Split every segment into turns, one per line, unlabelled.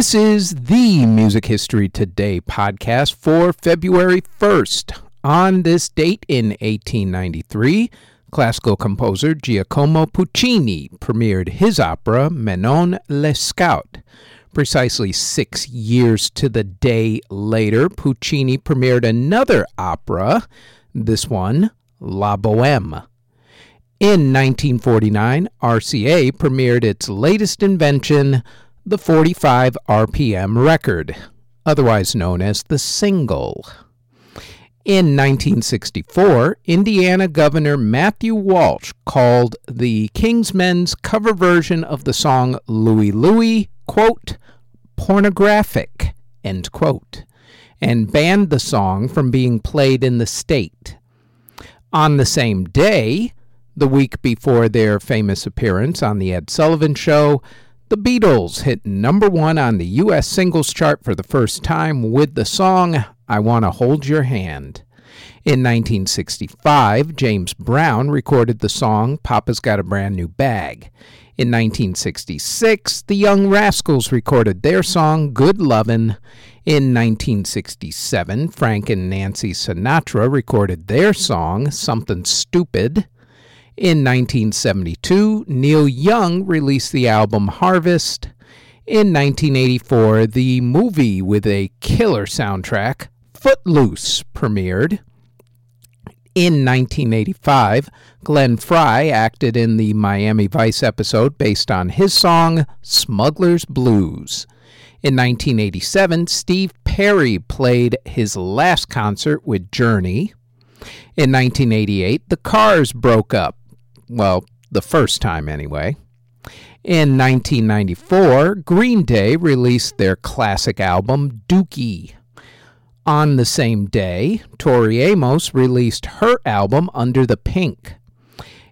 This is the Music History Today podcast for February 1st. On this date in 1893, classical composer Giacomo Puccini premiered his opera Manon Lescaut. Precisely six years to the day later, Puccini premiered another opera, this one, La Boheme. In 1949, RCA premiered its latest invention, the 45 RPM record, otherwise known as the single. In 1964, Indiana Governor Matthew Welsh called the Kingsmen's cover version of the song Louie Louie, quote, pornographic, end quote, and banned the song from being played in the state. On the same day, the week before their famous appearance on The Ed Sullivan Show, the Beatles hit number one on the U.S. singles chart for the first time with the song I Want to Hold Your Hand. In 1965, James Brown recorded the song Papa's Got a Brand New Bag. In 1966, the Young Rascals recorded their song Good Lovin'. In 1967, Frank and Nancy Sinatra recorded their song Something Stupid. In 1972, Neil Young released the album Harvest. In 1984, the movie with a killer soundtrack, Footloose, premiered. In 1985, Glenn Frey acted in the Miami Vice episode based on his song Smuggler's Blues. In 1987, Steve Perry played his last concert with Journey. In 1988, the Cars broke up. Well, the first time anyway. In 1994, Green Day released their classic album, Dookie. On the same day, Tori Amos released her album, Under the Pink.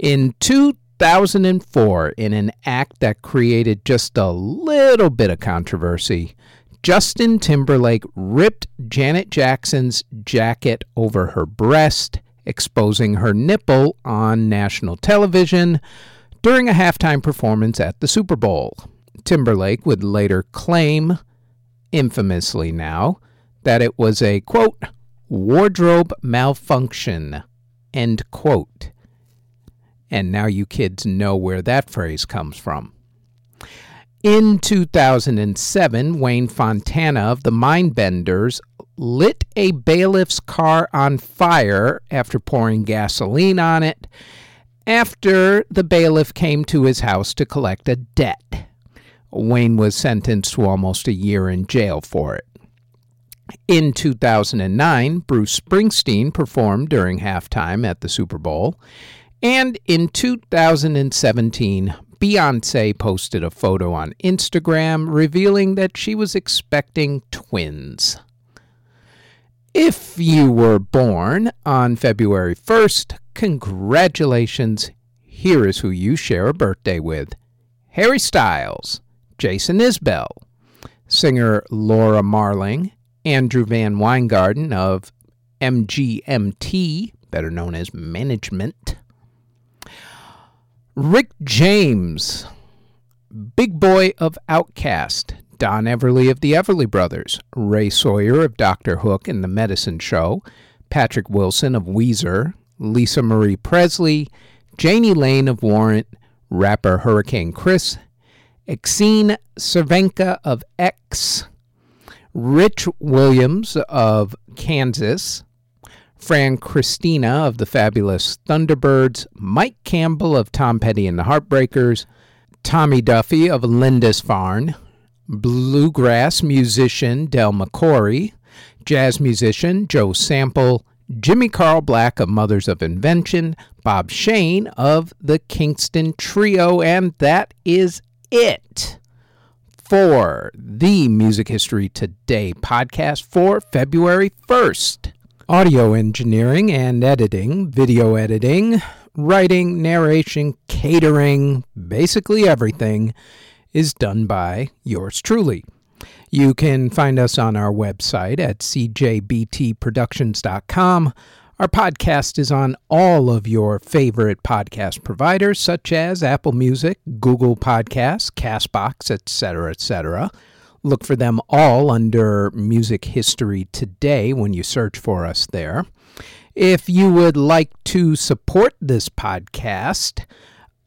In 2004, in an act that created just a little bit of controversy, Justin Timberlake ripped Janet Jackson's jacket over her breast exposing her nipple on national television during a halftime performance at the Super Bowl. Timberlake would later claim, infamously now, that it was a quote, wardrobe malfunction, end quote. And now you kids know where that phrase comes from. In 2007, Wayne Fontana of the Mindbenders lit a bailiff's car on fire after pouring gasoline on it after the bailiff came to his house to collect a debt. Wayne was sentenced to almost a year in jail for it. In 2009, Bruce Springsteen performed during halftime at the Super Bowl. And in 2017, Beyonce posted a photo on Instagram revealing that she was expecting twins. If you were born on February 1st, congratulations. Here is who you share a birthday with Harry Styles, Jason Isbell, singer Laura Marling, Andrew VanWyngarden of MGMT, better known as Management, Rick James, Big Boi of OutKast, Don Everly of the Everly Brothers, Ray Sawyer of Dr. Hook and the Medicine Show, Patrick Wilson of Weezer, Lisa Marie Presley, Jani Lane of Warrant, rapper Hurricane Chris, Exene Cervenka of X, Rich Williams of Kansas, Fran Christina of the Fabulous Thunderbirds, Mike Campbell of Tom Petty and the Heartbreakers, Tommy Duffy of Lindisfarne, bluegrass musician Del McCoury, jazz musician Joe Sample, Jimmy Carl Black of Mothers of Invention, Bob Shane of the Kingston Trio, and that is it for the Music History Today podcast for February 1st. Audio engineering and editing, video editing, writing, narration, catering, basically everything is done by yours truly. You can find us on our website at cjbtproductions.com. Our podcast is on all of your favorite podcast providers, such as Apple Music, Google Podcasts, Castbox, etc., etc. Look for them all under Music History Today when you search for us there. If you would like to support this podcast,